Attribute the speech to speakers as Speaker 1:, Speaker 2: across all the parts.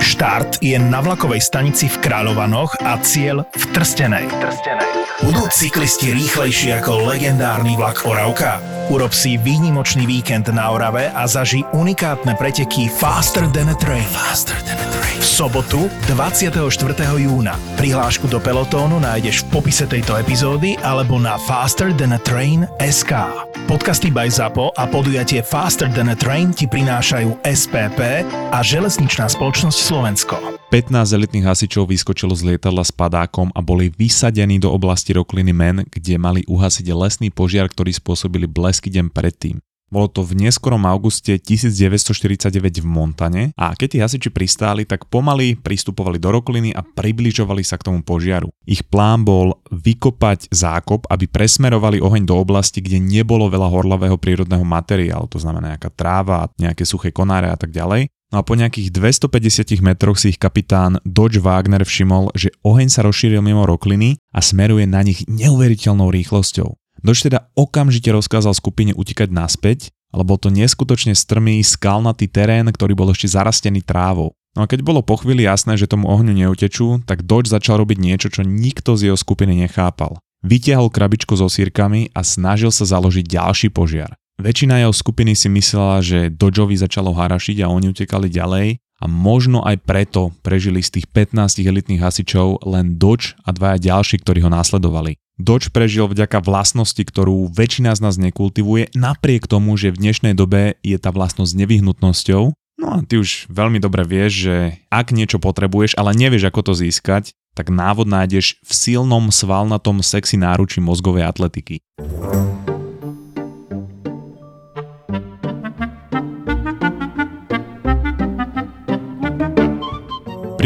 Speaker 1: Štart je na vlakovej stanici v Kráľovanoch a cieľ v Trstenej. Trstenej. Budú cyklisti rýchlejší ako legendárny vlak Oravka? Urob si výnimočný víkend na Orave a zaži unikátne preteky Faster than a Train. Faster than a Train. V sobotu 24. júna. Prihlášku do pelotónu nájdeš v popise tejto epizódy alebo na Faster than a Train SK. Podcasty by ZAPO a podujatie Faster than a Train ti prinášajú SPP a Železničná spoločnosť Slovensko.
Speaker 2: 15 elitných hasičov vyskočilo z lietadla s padákom a boli vysadení do oblasti Rokliny Men, kde mali uhasiť lesný požiar, ktorý spôsobili blesky deň predtým. Bolo to v neskorom auguste 1949 v Montane a keď tí hasiči pristáli, tak pomaly pristupovali do rokliny a približovali sa k tomu požiaru. Ich plán bol vykopať zákop, aby presmerovali oheň do oblasti, kde nebolo veľa horlavého prírodného materiálu, to znamená nejaká tráva, nejaké suché konáre a tak ďalej. No a po nejakých 250 metroch si ich kapitán Dodge Wagner všimol, že oheň sa rozšíril mimo rokliny a smeruje na nich neuveriteľnou rýchlosťou. Dodge teda okamžite rozkázal skupine utekať naspäť, ale bol to neskutočne strmý, skalnatý terén, ktorý bol ešte zarastený trávou. No a keď bolo po chvíli jasné, že tomu ohňu neutečú, tak Dodge začal robiť niečo, čo nikto z jeho skupiny nechápal. Vytiahol krabičku so sírkami a snažil sa založiť ďalší požiar. Väčšina jeho skupiny si myslela, že Dodgeovi začalo harašiť a oni utekali ďalej a možno aj preto prežili z tých 15 elitných hasičov len Dodge a dvaja ďalší, ktorí ho následovali. Dodge prežil vďaka vlastnosti, ktorú väčšina z nás nekultivuje, napriek tomu, že v dnešnej dobe je tá vlastnosť nevyhnutnosťou. No a ty už veľmi dobre vieš, že ak niečo potrebuješ, ale nevieš ako to získať, tak návod nájdeš v silnom svalnatom sexy náručí mozgovej atletiky.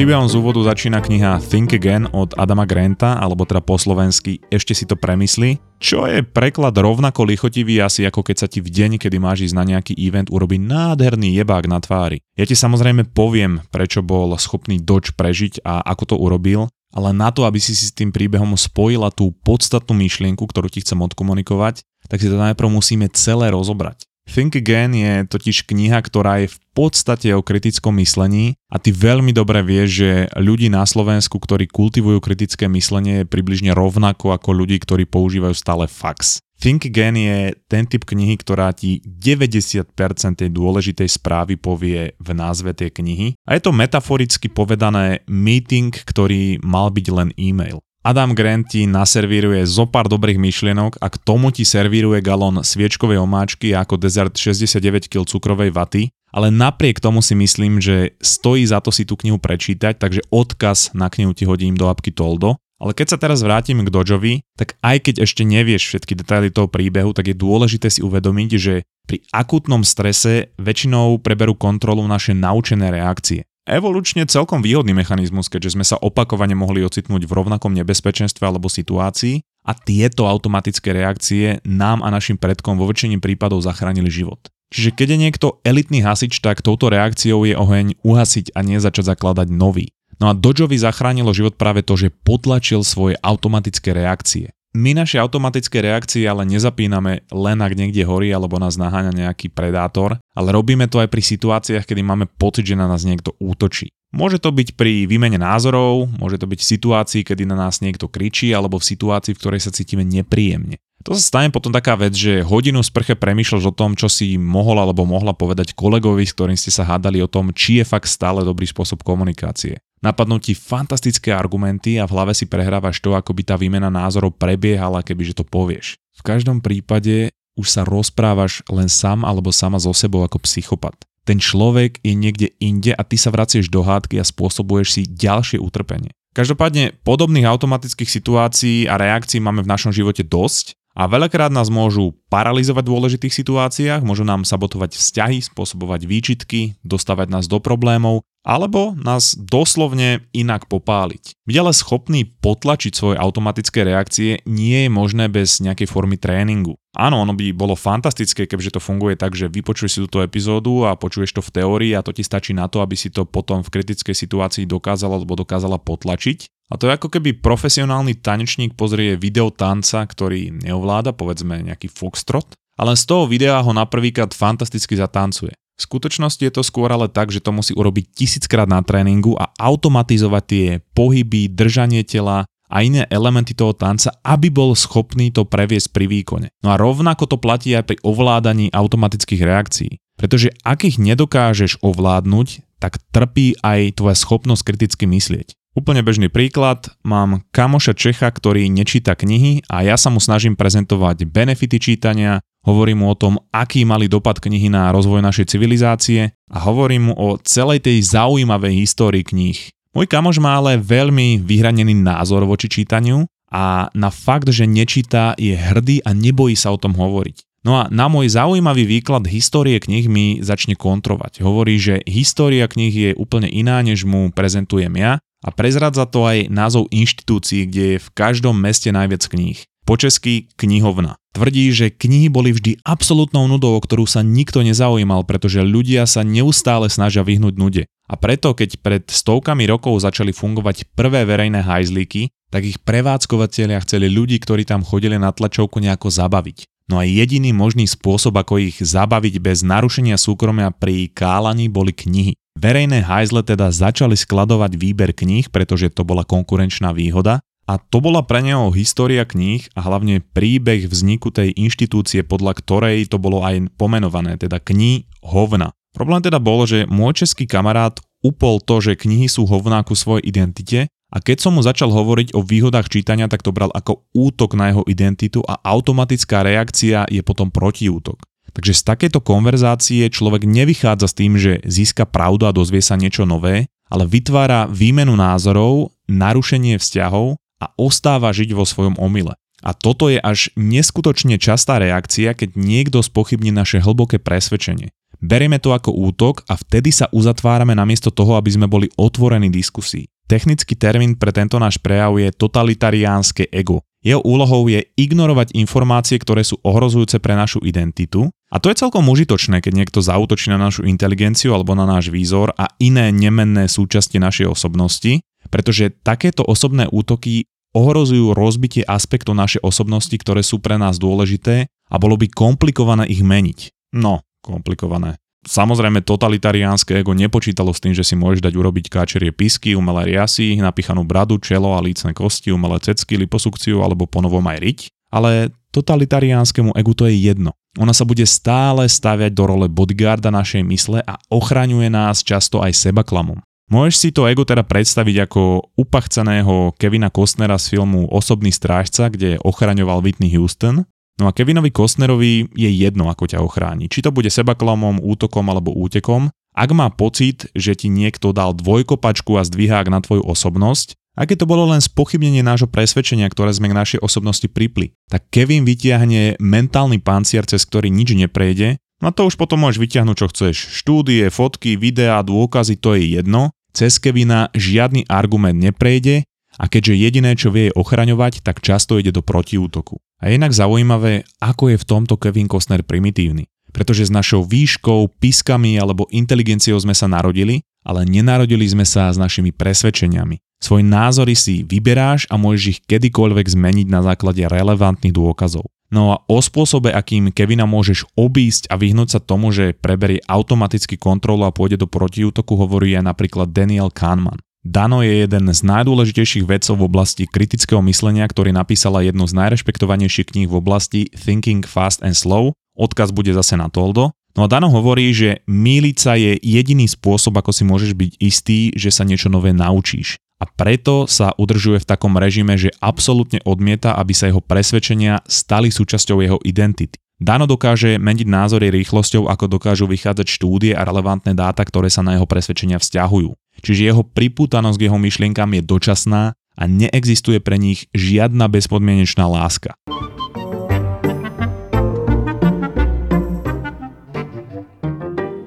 Speaker 2: Príbehom z úvodu začína kniha Think Again od Adama Granta, alebo teda po slovensky Ešte si to premysli, čo je preklad rovnako lichotivý asi ako keď sa ti v deň, kedy máš ísť na nejaký event, urobí nádherný jebák na tvári. Ja ti samozrejme poviem, prečo bol schopný Dodge prežiť a ako to urobil, ale na to, aby si si s tým príbehom spojila tú podstatnú myšlienku, ktorú ti chcem odkomunikovať, tak si to najprv musíme celé rozobrať. Think Again je totiž kniha, ktorá je v podstate o kritickom myslení a ty veľmi dobre vieš, že ľudí na Slovensku, ktorí kultivujú kritické myslenie je približne rovnako ako ľudí, ktorí používajú stále fax. Think Again je ten typ knihy, ktorá ti 90% tej dôležitej správy povie v názve tej knihy. A je to metaforicky povedané meeting, ktorý mal byť len e-mail. Adam Grant ti naservíruje zo pár dobrých myšlienok a k tomu ti servíruje galón sviečkovej omáčky ako dezert 69 kg cukrovej vaty, ale napriek tomu si myslím, že stojí za to si tú knihu prečítať, takže odkaz na knihu ti hodím do apky Toldo. Ale keď sa teraz vrátim k Dodžovi, tak aj keď ešte nevieš všetky detaily toho príbehu, tak je dôležité si uvedomiť, že pri akutnom strese väčšinou preberú kontrolu naše naučené reakcie. Evolučne celkom výhodný mechanizmus, keďže sme sa opakovane mohli ocitnúť v rovnakom nebezpečenstve alebo situácii a tieto automatické reakcie nám a našim predkom vo väčšine prípadov zachránili život. Čiže keď je niekto elitný hasič, tak touto reakciou je oheň uhasiť a nie začať zakladať nový. No a Dodgeovi zachránilo život práve to, že potlačil svoje automatické reakcie. My naše automatické reakcie ale nezapíname len ak niekde horí alebo nás naháňa nejaký predátor, ale robíme to aj pri situáciách, kedy máme pocit, že na nás niekto útočí. Môže to byť pri výmene názorov, môže to byť v situácii, kedy na nás niekto kričí, alebo v situácii, v ktorej sa cítime nepríjemne. To sa stane potom taká vec, že hodinu sprche premýšľaš o tom, čo si mohol alebo mohla povedať kolegovi, s ktorým ste sa hádali o tom, či je fakt stále dobrý spôsob komunikácie. Napadnú ti fantastické argumenty a v hlave si prehrávaš to, ako by tá výmena názorov prebiehala, kebyže to povieš. V každom prípade už sa rozprávaš len sám alebo sama so sebou ako psychopat. Ten človek je niekde inde a ty sa vracieš do hádky a spôsobuješ si ďalšie utrpenie. Každopádne podobných automatických situácií a reakcií máme v našom živote dosť a veľakrát nás môžu paralizovať v dôležitých situáciách, môžu nám sabotovať vzťahy, spôsobovať výčitky, dostávať nás do problémov alebo nás doslovne inak popáliť. Byť ale schopný potlačiť svoje automatické reakcie nie je možné bez nejakej formy tréningu. Áno, ono by bolo fantastické, kebyže to funguje tak, že vypočuješ si túto epizódu a počuješ to v teórii a to ti stačí na to, aby si to potom v kritickej situácii dokázala alebo dokázala potlačiť. A to je ako keby profesionálny tanečník pozrie video tanca, ktorý neovláda, povedzme nejaký foxtrot, ale z toho videa ho na prvýkrát fantasticky zatancuje. V skutočnosti je to skôr ale tak, že to musí urobiť tisíckrát na tréningu a automatizovať tie pohyby, držanie tela a iné elementy toho tanca, aby bol schopný to previesť pri výkone. No a rovnako to platí aj pri ovládaní automatických reakcií. Pretože ak ich nedokážeš ovládnuť, tak trpí aj tvoja schopnosť kriticky myslieť. Úplne bežný príklad, mám kamoša Čecha, ktorý nečíta knihy a ja sa mu snažím prezentovať benefity čítania, hovorím mu o tom, aký mali dopad knihy na rozvoj našej civilizácie a hovorím mu o celej tej zaujímavej histórii kníh. Môj kamoš má ale veľmi vyhranený názor voči čítaniu a na fakt, že nečíta, je hrdý a nebojí sa o tom hovoriť. No a na môj zaujímavý výklad histórie knih mi začne kontrovať. Hovorí, že história knih je úplne iná, než mu prezentujem ja a prezradza to aj názov inštitúcií, kde je v každom meste najviac kníh. Po česky knihovna. Tvrdí, že knihy boli vždy absolútnou nudou, o ktorú sa nikto nezaujímal, pretože ľudia sa neustále snažia vyhnúť nude. A preto, keď pred stovkami rokov začali fungovať prvé verejné hajzlíky, tak ich prevádzkovateľia chceli ľudí, ktorí tam chodili na tlačovku nejako zabaviť. No a jediný možný spôsob, ako ich zabaviť bez narušenia súkromia pri kálaní, boli knihy. Verejné hajzle teda začali skladovať výber kníh, pretože to bola konkurenčná výhoda a to bola pre neho história kníh a hlavne príbeh vzniku tej inštitúcie, podľa ktorej to bolo aj pomenované, teda kní hovna. Problém teda bol, že môj český kamarát upol to, že knihy sú hovná ku svojej identite a keď som mu začal hovoriť o výhodách čítania, tak to bral ako útok na jeho identitu a automatická reakcia je potom protiútok. Takže z takéto konverzácie človek nevychádza s tým, že získa pravdu a dozvie sa niečo nové, ale vytvára výmenu názorov, narušenie vzťahov a ostáva žiť vo svojom omyle. A toto je až neskutočne častá reakcia, keď niekto spochybní naše hlboké presvedčenie. Berieme to ako útok a vtedy sa uzatvárame namiesto toho, aby sme boli otvorení diskusii. Technický termín pre tento náš prejav je totalitariánske ego. Jeho úlohou je ignorovať informácie, ktoré sú ohrozujúce pre našu identitu a to je celkom užitočné, keď niekto zautočí na našu inteligenciu alebo na náš výzor a iné nemenné súčasti našej osobnosti, pretože takéto osobné útoky ohrozujú rozbitie aspektov našej osobnosti, ktoré sú pre nás dôležité a bolo by komplikované ich meniť. No, komplikované. Samozrejme, totalitariánske ego nepočítalo s tým, že si môžeš dať urobiť káčerie pisky, umelé riasy, napichanú bradu, čelo a lícne kosti, umelé cecky, liposukciu alebo ponovom aj riť, ale totalitariánskemu egu to je jedno. Ona sa bude stále staviať do role bodyguarda našej mysle a ochraňuje nás často aj seba klamom. Môžeš si to ego teda predstaviť ako upachceného Kevina Costnera z filmu Osobný strážca, kde ochraňoval Whitney Houston No a Kevinovi Kostnerovi je jedno, ako ťa ochráni. Či to bude sebaklamom, útokom alebo útekom, ak má pocit, že ti niekto dal dvojkopačku a zdvihák na tvoju osobnosť, aké to bolo len spochybnenie nášho presvedčenia, ktoré sme k našej osobnosti pripli, tak Kevin vytiahne mentálny pancier, cez ktorý nič neprejde, no to už potom môžeš vytiahnuť, čo chceš. Štúdie, fotky, videá, dôkazy, to je jedno. Cez Kevina žiadny argument neprejde a keďže jediné, čo vie je ochraňovať, tak často ide do protiútoku. A je inak zaujímavé, ako je v tomto Kevin Costner primitívny. Pretože s našou výškou, piskami alebo inteligenciou sme sa narodili, ale nenarodili sme sa s našimi presvedčeniami. Svoje názory si vyberáš a môžeš ich kedykoľvek zmeniť na základe relevantných dôkazov. No a o spôsobe, akým Kevina môžeš obísť a vyhnúť sa tomu, že preberie automaticky kontrolu a pôjde do protiútoku, hovorí aj napríklad Daniel Kahneman. Dano je jeden z najdôležitejších vedcov v oblasti kritického myslenia, ktorý napísala jednu z najrešpektovanejších kníh v oblasti Thinking Fast and Slow. Odkaz bude zase na Toldo. No a Dano hovorí, že míliť sa je jediný spôsob, ako si môžeš byť istý, že sa niečo nové naučíš. A preto sa udržuje v takom režime, že absolútne odmieta, aby sa jeho presvedčenia stali súčasťou jeho identity. Dano dokáže meniť názory rýchlosťou, ako dokážu vychádzať štúdie a relevantné dáta, ktoré sa na jeho presvedčenia vzťahujú. Čiže jeho pripútanosť k jeho myšlienkam je dočasná a neexistuje pre nich žiadna bezpodmienečná láska.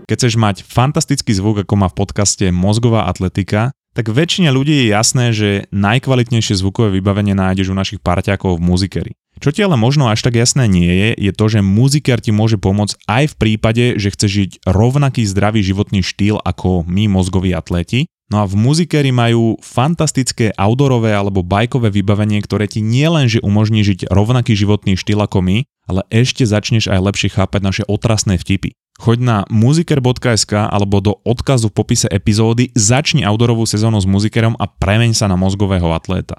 Speaker 2: Keď chceš mať fantastický zvuk, ako má v podcaste Mozgová atletika, tak väčšine ľudí je jasné, že najkvalitnejšie zvukové vybavenie nájdeš u našich parťákov v muzikery. Čo ti ale možno až tak jasné nie je, je to, že muziker ti môže pomôcť aj v prípade, že chceš žiť rovnaký zdravý životný štýl ako my mozgoví atléti. No a v muzikery majú fantastické outdoorové alebo bajkové vybavenie, ktoré ti nielenže umožní žiť rovnaký životný štýl ako my, ale ešte začneš aj lepšie chápať naše otrasné vtipy. Choď na muziker.sk alebo do odkazu v popise epizódy, začni outdoorovú sezónu s muzikerom a premeň sa na mozgového atléta.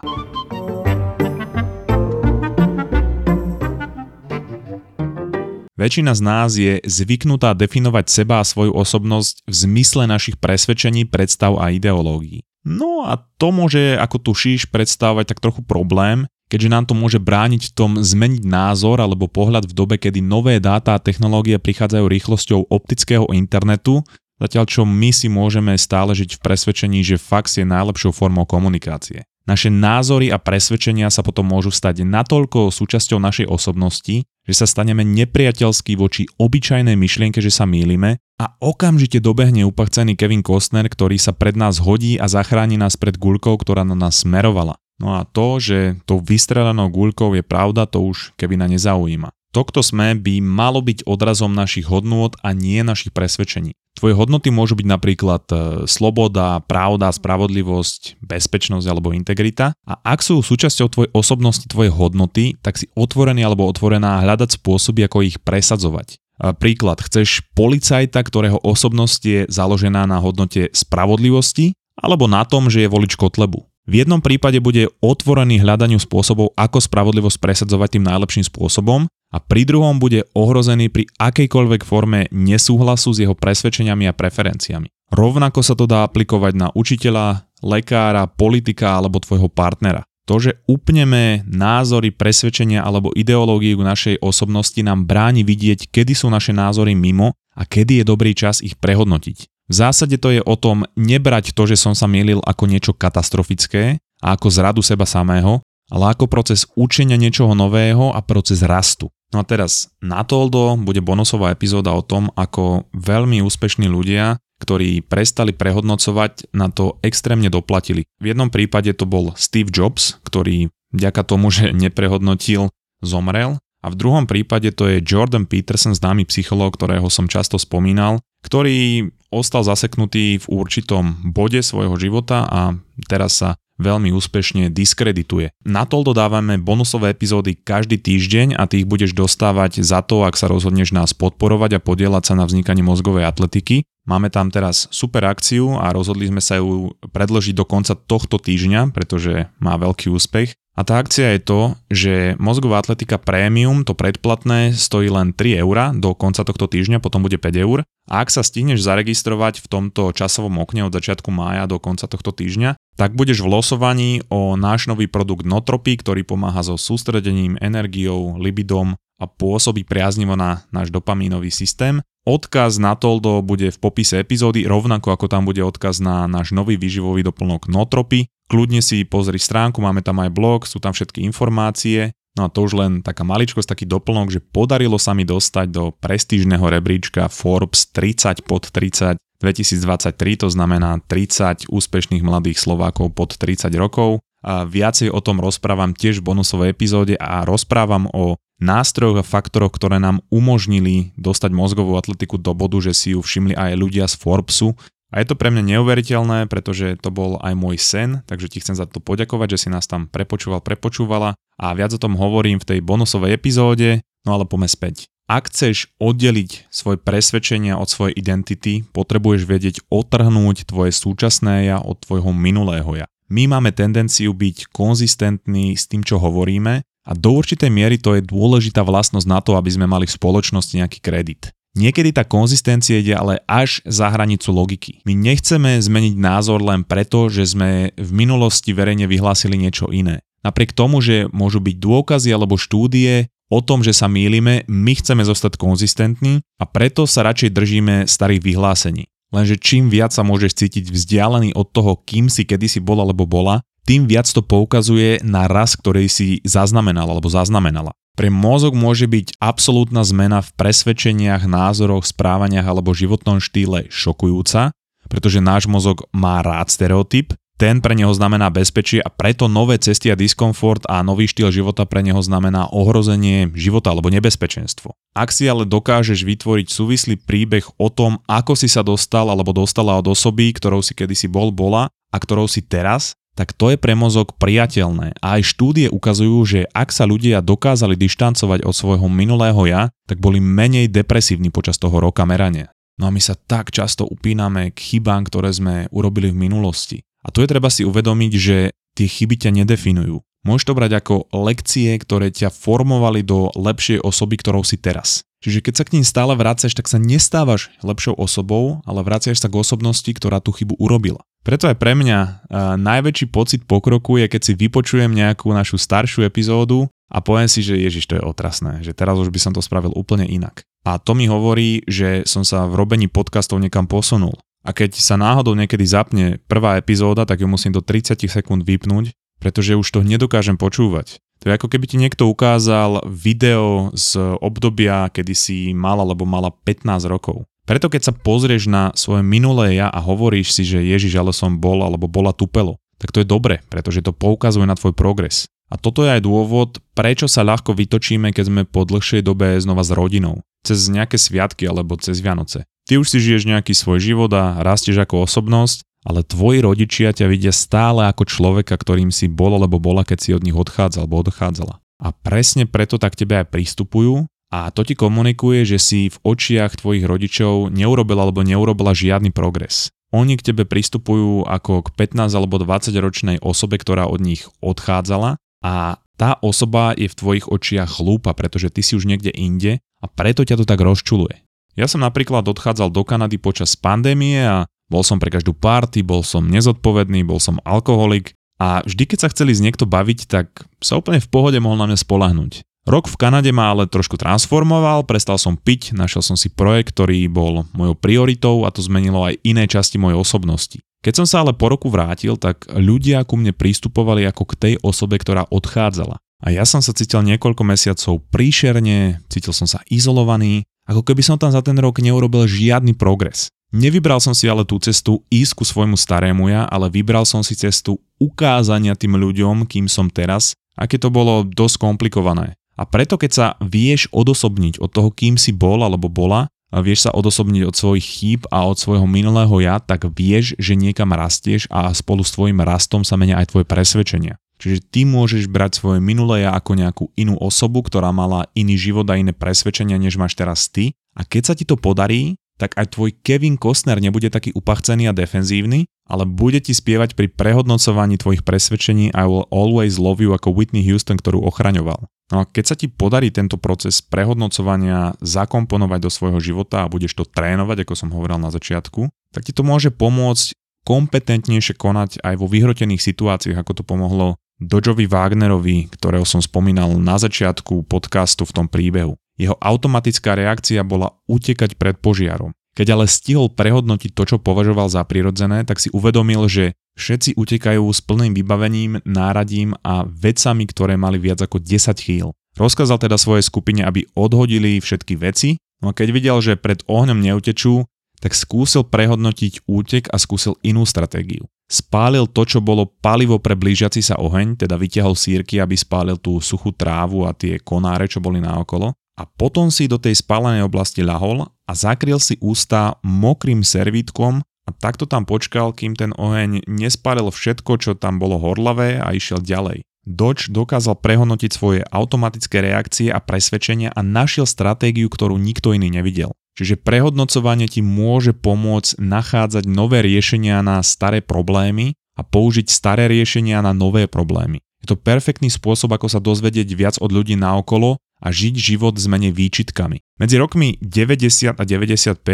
Speaker 2: Väčšina z nás je zvyknutá definovať seba a svoju osobnosť v zmysle našich presvedčení, predstav a ideológií. No a to môže, ako tušíš, predstavovať tak trochu problém, keďže nám to môže brániť v tom zmeniť názor alebo pohľad v dobe, kedy nové dáta a technológie prichádzajú rýchlosťou optického internetu, zatiaľ čo my si môžeme stále žiť v presvedčení, že fax je najlepšou formou komunikácie. Naše názory a presvedčenia sa potom môžu stať natoľko súčasťou našej osobnosti, že sa staneme nepriateľskí voči obyčajnej myšlienke, že sa mýlime a okamžite dobehne upachcený Kevin Costner, ktorý sa pred nás hodí a zachráni nás pred guľkou, ktorá na nás smerovala. No a to, že tou vystrelenou guľkou je pravda, to už Kevina nezaujíma. To, kto sme, by malo byť odrazom našich hodnôt a nie našich presvedčení. Tvoje hodnoty môžu byť napríklad e, sloboda, pravda, spravodlivosť, bezpečnosť alebo integrita. A ak sú súčasťou tvojej osobnosti tvoje hodnoty, tak si otvorený alebo otvorená hľadať spôsoby, ako ich presadzovať. Príklad, chceš policajta, ktorého osobnosť je založená na hodnote spravodlivosti, alebo na tom, že je volič Kotlebu. V jednom prípade bude otvorený hľadaniu spôsobov, ako spravodlivosť presadzovať tým najlepším spôsobom a pri druhom bude ohrozený pri akejkoľvek forme nesúhlasu s jeho presvedčeniami a preferenciami. Rovnako sa to dá aplikovať na učiteľa, lekára, politika alebo tvojho partnera. To, že upneme názory, presvedčenia alebo ideológiu našej osobnosti nám bráni vidieť, kedy sú naše názory mimo a kedy je dobrý čas ich prehodnotiť. V zásade to je o tom nebrať to, že som sa mielil ako niečo katastrofické a ako zradu seba samého, ale ako proces učenia niečoho nového a proces rastu. No a teraz na Toldo bude bonusová epizóda o tom, ako veľmi úspešní ľudia, ktorí prestali prehodnocovať, na to extrémne doplatili. V jednom prípade to bol Steve Jobs, ktorý vďaka tomu, že neprehodnotil, zomrel. A v druhom prípade to je Jordan Peterson, známy psychológ, ktorého som často spomínal, ktorý ostal zaseknutý v určitom bode svojho života a teraz sa veľmi úspešne diskredituje. Na to dodávame bonusové epizódy každý týždeň a ty ich budeš dostávať za to, ak sa rozhodneš nás podporovať a podielať sa na vznikaní mozgovej atletiky. Máme tam teraz super akciu a rozhodli sme sa ju predložiť do konca tohto týždňa, pretože má veľký úspech. A tá akcia je to, že mozgová atletika Premium, to predplatné, stojí len 3 eur do konca tohto týždňa, potom bude 5 eur. A ak sa stihneš zaregistrovať v tomto časovom okne od začiatku mája do konca tohto týždňa, tak budeš v losovaní o náš nový produkt Notropy, ktorý pomáha so sústredením, energiou, libidom a pôsobí priaznivo na náš dopamínový systém. Odkaz na Toldo bude v popise epizódy, rovnako ako tam bude odkaz na náš nový výživový doplnok Notropy. Kľudne si pozri stránku, máme tam aj blog, sú tam všetky informácie. No a to už len taká maličkosť, taký doplnok, že podarilo sa mi dostať do prestížneho rebríčka Forbes 30 pod 30 2023, to znamená 30 úspešných mladých Slovákov pod 30 rokov. A viacej o tom rozprávam tiež v bonusovej epizóde a rozprávam o nástrojoch a faktoroch, ktoré nám umožnili dostať mozgovú atletiku do bodu, že si ju všimli aj ľudia z Forbesu. A je to pre mňa neuveriteľné, pretože to bol aj môj sen, takže ti chcem za to poďakovať, že si nás tam prepočúval, prepočúvala a viac o tom hovorím v tej bonusovej epizóde, no ale poďme späť. Ak chceš oddeliť svoje presvedčenia od svojej identity, potrebuješ vedieť otrhnúť tvoje súčasné ja od tvojho minulého ja. My máme tendenciu byť konzistentní s tým, čo hovoríme a do určitej miery to je dôležitá vlastnosť na to, aby sme mali v spoločnosti nejaký kredit. Niekedy tá konzistencia ide ale až za hranicu logiky. My nechceme zmeniť názor len preto, že sme v minulosti verejne vyhlásili niečo iné. Napriek tomu, že môžu byť dôkazy alebo štúdie o tom, že sa mýlime, my chceme zostať konzistentní a preto sa radšej držíme starých vyhlásení. Lenže čím viac sa môžeš cítiť vzdialený od toho, kým si kedysi bol alebo bola, tým viac to poukazuje na raz, ktorý si zaznamenal alebo zaznamenala. Pre mozog môže byť absolútna zmena v presvedčeniach, názoroch, správaniach alebo životnom štýle šokujúca, pretože náš mozog má rád stereotyp, ten pre neho znamená bezpečie a preto nové cesty a diskomfort a nový štýl života pre neho znamená ohrozenie života alebo nebezpečenstvo. Ak si ale dokážeš vytvoriť súvislý príbeh o tom, ako si sa dostal alebo dostala od osoby, ktorou si kedysi bol, bola a ktorou si teraz, tak to je pre mozog priateľné. A aj štúdie ukazujú, že ak sa ľudia dokázali dištancovať od svojho minulého ja, tak boli menej depresívni počas toho roka merania. No a my sa tak často upíname k chybám, ktoré sme urobili v minulosti. A tu je treba si uvedomiť, že tie chyby ťa nedefinujú. Môžeš to brať ako lekcie, ktoré ťa formovali do lepšej osoby, ktorou si teraz. Čiže keď sa k ním stále vracaš, tak sa nestávaš lepšou osobou, ale vraciaš sa k osobnosti, ktorá tú chybu urobila. Preto aj pre mňa uh, najväčší pocit pokroku je, keď si vypočujem nejakú našu staršiu epizódu a poviem si, že ježiš, to je otrasné, že teraz už by som to spravil úplne inak. A to mi hovorí, že som sa v robení podcastov niekam posunul. A keď sa náhodou niekedy zapne prvá epizóda, tak ju musím do 30 sekúnd vypnúť pretože už to nedokážem počúvať. To je ako keby ti niekto ukázal video z obdobia, kedy si mal alebo mala 15 rokov. Preto keď sa pozrieš na svoje minulé ja a hovoríš si, že Ježiš, ale som bol alebo bola tupelo, tak to je dobre, pretože to poukazuje na tvoj progres. A toto je aj dôvod, prečo sa ľahko vytočíme, keď sme po dlhšej dobe znova s rodinou. Cez nejaké sviatky alebo cez Vianoce. Ty už si žiješ nejaký svoj život a rastieš ako osobnosť ale tvoji rodičia ťa vidia stále ako človeka, ktorým si bol alebo bola, keď si od nich odchádzal alebo odchádzala. A presne preto tak tebe aj pristupujú a to ti komunikuje, že si v očiach tvojich rodičov neurobil alebo neurobila žiadny progres. Oni k tebe pristupujú ako k 15 alebo 20 ročnej osobe, ktorá od nich odchádzala a tá osoba je v tvojich očiach hlúpa, pretože ty si už niekde inde a preto ťa to tak rozčuluje. Ja som napríklad odchádzal do Kanady počas pandémie a bol som pre každú party, bol som nezodpovedný, bol som alkoholik a vždy, keď sa chceli z niekto baviť, tak sa úplne v pohode mohol na mňa spolahnuť. Rok v Kanade ma ale trošku transformoval, prestal som piť, našiel som si projekt, ktorý bol mojou prioritou a to zmenilo aj iné časti mojej osobnosti. Keď som sa ale po roku vrátil, tak ľudia ku mne pristupovali ako k tej osobe, ktorá odchádzala. A ja som sa cítil niekoľko mesiacov príšerne, cítil som sa izolovaný, ako keby som tam za ten rok neurobil žiadny progres. Nevybral som si ale tú cestu ísť ku svojmu starému ja, ale vybral som si cestu ukázania tým ľuďom, kým som teraz, aké to bolo dosť komplikované. A preto keď sa vieš odosobniť od toho, kým si bol alebo bola, a vieš sa odosobniť od svojich chýb a od svojho minulého ja, tak vieš, že niekam rastieš a spolu s tvojim rastom sa menia aj tvoje presvedčenia. Čiže ty môžeš brať svoje minulé ja ako nejakú inú osobu, ktorá mala iný život a iné presvedčenia, než máš teraz ty. A keď sa ti to podarí, tak aj tvoj Kevin Costner nebude taký upachcený a defenzívny, ale bude ti spievať pri prehodnocovaní tvojich presvedčení I will always love you ako Whitney Houston, ktorú ochraňoval. No a keď sa ti podarí tento proces prehodnocovania zakomponovať do svojho života a budeš to trénovať, ako som hovoril na začiatku, tak ti to môže pomôcť kompetentnejšie konať aj vo vyhrotených situáciách, ako to pomohlo Dodžovi Wagnerovi, ktorého som spomínal na začiatku podcastu v tom príbehu. Jeho automatická reakcia bola utekať pred požiarom. Keď ale stihol prehodnotiť to, čo považoval za prirodzené, tak si uvedomil, že všetci utekajú s plným vybavením, náradím a vecami, ktoré mali viac ako 10 chýl. Rozkázal teda svojej skupine, aby odhodili všetky veci, no a keď videl, že pred ohňom neutečú, tak skúsil prehodnotiť útek a skúsil inú stratégiu. Spálil to, čo bolo palivo pre blížiaci sa oheň, teda vytiahol sírky, aby spálil tú suchú trávu a tie konáre, čo boli naokolo a potom si do tej spálenej oblasti ľahol a zakryl si ústa mokrým servítkom a takto tam počkal, kým ten oheň nespálil všetko, čo tam bolo horlavé a išiel ďalej. Dodge dokázal prehodnotiť svoje automatické reakcie a presvedčenia a našiel stratégiu, ktorú nikto iný nevidel. Čiže prehodnocovanie ti môže pomôcť nachádzať nové riešenia na staré problémy a použiť staré riešenia na nové problémy. Je to perfektný spôsob, ako sa dozvedieť viac od ľudí naokolo a žiť život s menej výčitkami. Medzi rokmi 90 a 95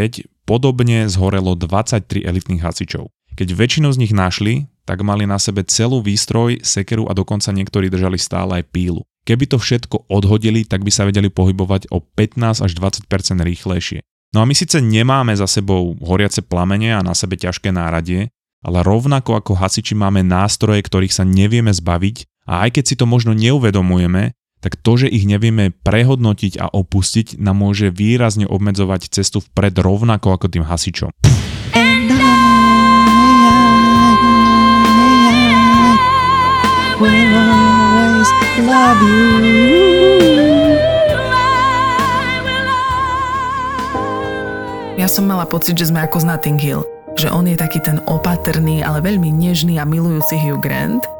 Speaker 2: podobne zhorelo 23 elitných hasičov. Keď väčšinu z nich našli, tak mali na sebe celú výstroj, sekeru a dokonca niektorí držali stále aj pílu. Keby to všetko odhodili, tak by sa vedeli pohybovať o 15 až 20% rýchlejšie. No a my síce nemáme za sebou horiace plamene a na sebe ťažké náradie, ale rovnako ako hasiči máme nástroje, ktorých sa nevieme zbaviť a aj keď si to možno neuvedomujeme, tak to, že ich nevieme prehodnotiť a opustiť, nám môže výrazne obmedzovať cestu vpred rovnako ako tým hasičom.
Speaker 3: Ja som mala pocit, že sme ako z Notting Hill že on je taký ten opatrný, ale veľmi nežný a milujúci Hugh Grant.